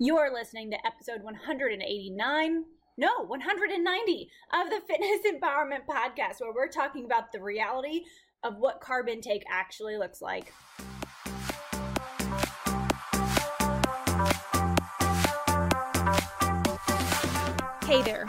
You're listening to episode 189, no, 190 of the Fitness Empowerment Podcast, where we're talking about the reality of what carb intake actually looks like. Hey there,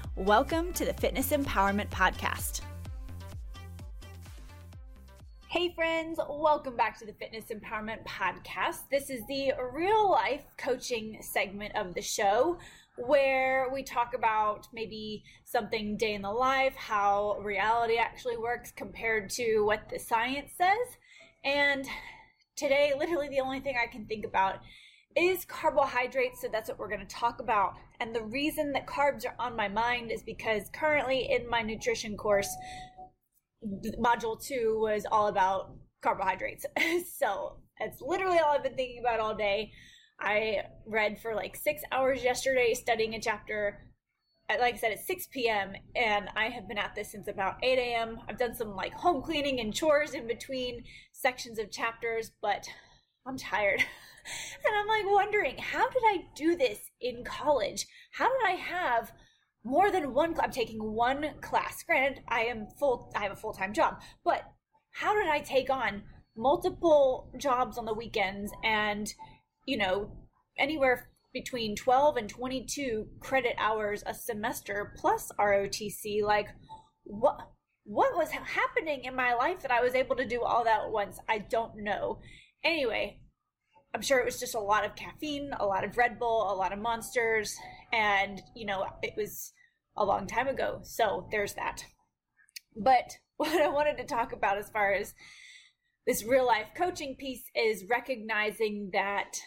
Welcome to the Fitness Empowerment Podcast. Hey, friends, welcome back to the Fitness Empowerment Podcast. This is the real life coaching segment of the show where we talk about maybe something day in the life, how reality actually works compared to what the science says. And today, literally, the only thing I can think about is carbohydrates. So that's what we're going to talk about. And the reason that carbs are on my mind is because currently in my nutrition course, module two was all about carbohydrates. so it's literally all I've been thinking about all day. I read for like six hours yesterday studying a chapter. Like I said, it's 6 p.m. and I have been at this since about 8 a.m. I've done some like home cleaning and chores in between sections of chapters, but I'm tired. and I'm like wondering, how did I do this in college? How did I have more than one I'm taking one class. Granted, I am full I have a full-time job, but how did I take on multiple jobs on the weekends and you know, anywhere between 12 and 22 credit hours a semester plus ROTC like what what was happening in my life that I was able to do all that at once? I don't know. Anyway, I'm sure it was just a lot of caffeine, a lot of Red Bull, a lot of monsters, and you know, it was a long time ago. So there's that. But what I wanted to talk about as far as this real life coaching piece is recognizing that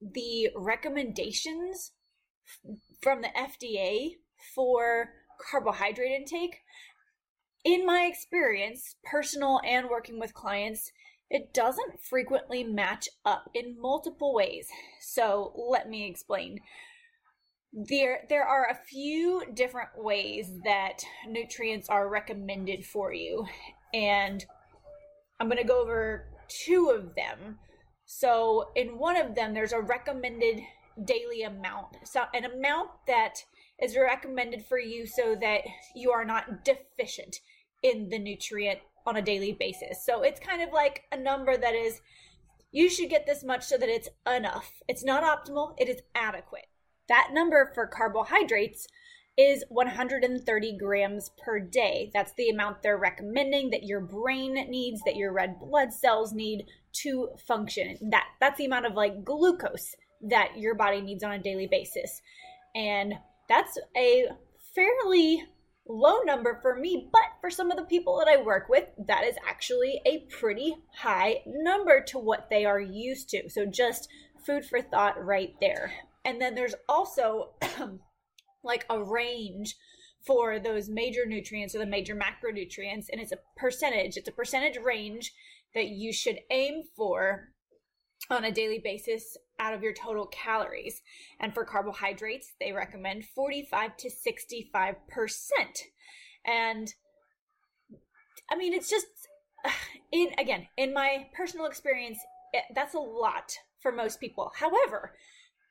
the recommendations from the FDA for carbohydrate intake, in my experience, personal and working with clients, it doesn't frequently match up in multiple ways. So let me explain. There, there are a few different ways that nutrients are recommended for you, and I'm going to go over two of them. So, in one of them, there's a recommended daily amount, so an amount that is recommended for you so that you are not deficient in the nutrient on a daily basis. So it's kind of like a number that is, you should get this much so that it's enough. It's not optimal, it is adequate. That number for carbohydrates is 130 grams per day. That's the amount they're recommending that your brain needs, that your red blood cells need to function. That that's the amount of like glucose that your body needs on a daily basis. And that's a fairly low number for me, but for some of the people that I work with, that is actually a pretty high number to what they are used to. So just food for thought right there. And then there's also like a range for those major nutrients or the major macronutrients, and it's a percentage, it's a percentage range that you should aim for on a daily basis out of your total calories. And for carbohydrates, they recommend 45 to 65%. And I mean, it's just, in again, in my personal experience, it, that's a lot for most people. However,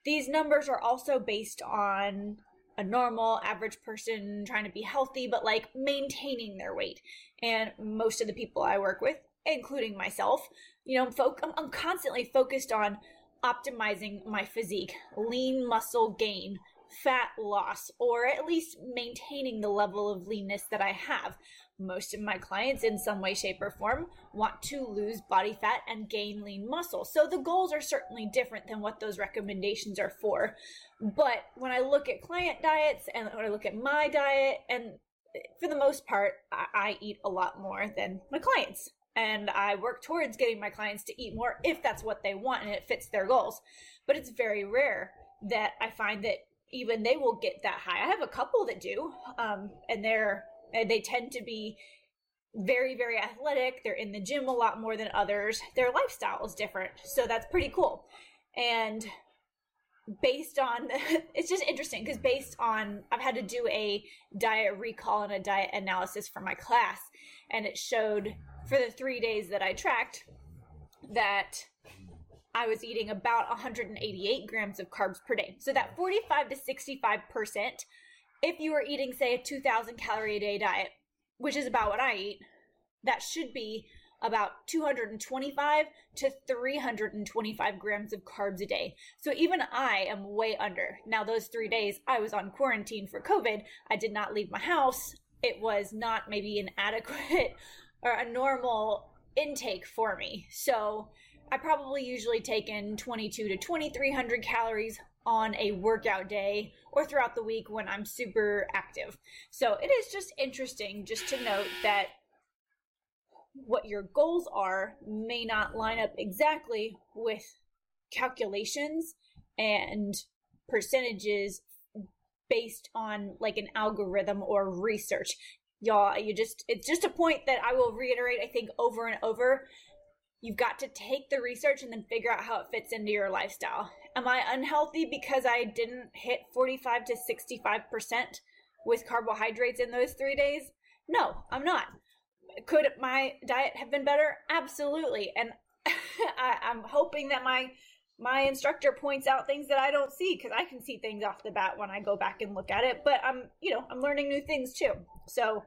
these numbers are also based on a normal average person trying to be healthy, but like maintaining their weight. And most of the people I work with, including myself, you know, I'm, I'm constantly focused on optimizing my physique, lean muscle gain, fat loss, or at least maintaining the level of leanness that I have. most of my clients in some way, shape, or form want to lose body fat and gain lean muscle. So the goals are certainly different than what those recommendations are for. But when I look at client diets and when I look at my diet, and for the most part, I, I eat a lot more than my clients. And I work towards getting my clients to eat more if that's what they want and it fits their goals. But it's very rare that I find that even they will get that high. I have a couple that do, um, and they're they tend to be very very athletic. They're in the gym a lot more than others. Their lifestyle is different, so that's pretty cool. And based on it's just interesting because based on I've had to do a diet recall and a diet analysis for my class, and it showed for the three days that I tracked that I was eating about 188 grams of carbs per day. So that 45 to 65%, if you were eating, say, a 2,000 calorie a day diet, which is about what I eat, that should be about 225 to 325 grams of carbs a day. So even I am way under. Now, those three days I was on quarantine for COVID, I did not leave my house. It was not maybe an adequate or a normal intake for me. So I probably usually take in 22 to 2300 calories on a workout day or throughout the week when I'm super active. So it is just interesting just to note that what your goals are may not line up exactly with calculations and percentages based on like an algorithm or research. Y'all, you just, it's just a point that I will reiterate, I think, over and over You've got to take the research and then figure out how it fits into your lifestyle. Am I unhealthy because I didn't hit 45 to 65% with carbohydrates in those three days? No, I'm not. Could my diet have been better? Absolutely. And I, am hoping that my my instructor points out things that I don't see because I can see things off the bat when I go back and look at it. But I'm, you know, I'm learning new things too. So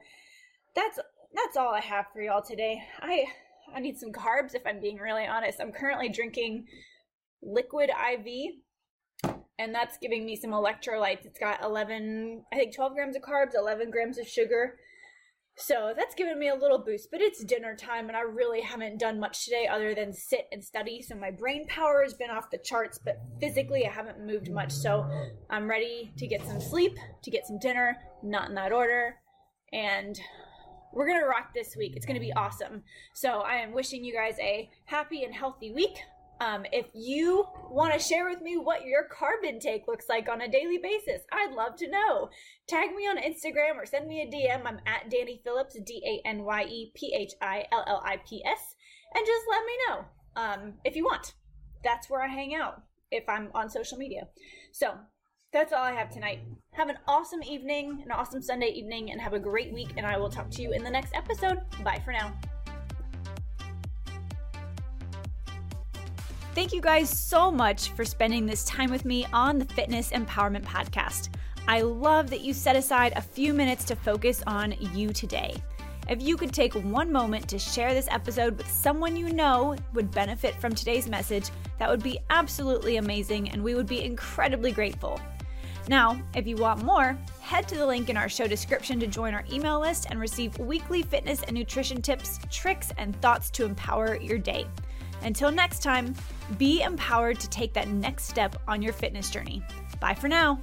that's that's all I have for y'all today. I I need some carbs if I'm being really honest. I'm currently drinking liquid IV and that's giving me some electrolytes. It's got 11, I think 12 grams of carbs, 11 grams of sugar. So that's given me a little boost, but it's dinner time and I really haven't done much today other than sit and study. So my brain power has been off the charts, but physically I haven't moved much. So I'm ready to get some sleep, to get some dinner, not in that order. And we're going to rock this week. It's going to be awesome. So I am wishing you guys a happy and healthy week. Um, if you want to share with me what your carb intake looks like on a daily basis, I'd love to know. Tag me on Instagram or send me a DM. I'm at Danye Phillips, D A N Y E P H I L L I P S, and just let me know um, if you want. That's where I hang out if I'm on social media. So that's all I have tonight. Have an awesome evening, an awesome Sunday evening, and have a great week. And I will talk to you in the next episode. Bye for now. Thank you guys so much for spending this time with me on the Fitness Empowerment Podcast. I love that you set aside a few minutes to focus on you today. If you could take one moment to share this episode with someone you know would benefit from today's message, that would be absolutely amazing, and we would be incredibly grateful. Now, if you want more, head to the link in our show description to join our email list and receive weekly fitness and nutrition tips, tricks, and thoughts to empower your day. Until next time, be empowered to take that next step on your fitness journey. Bye for now.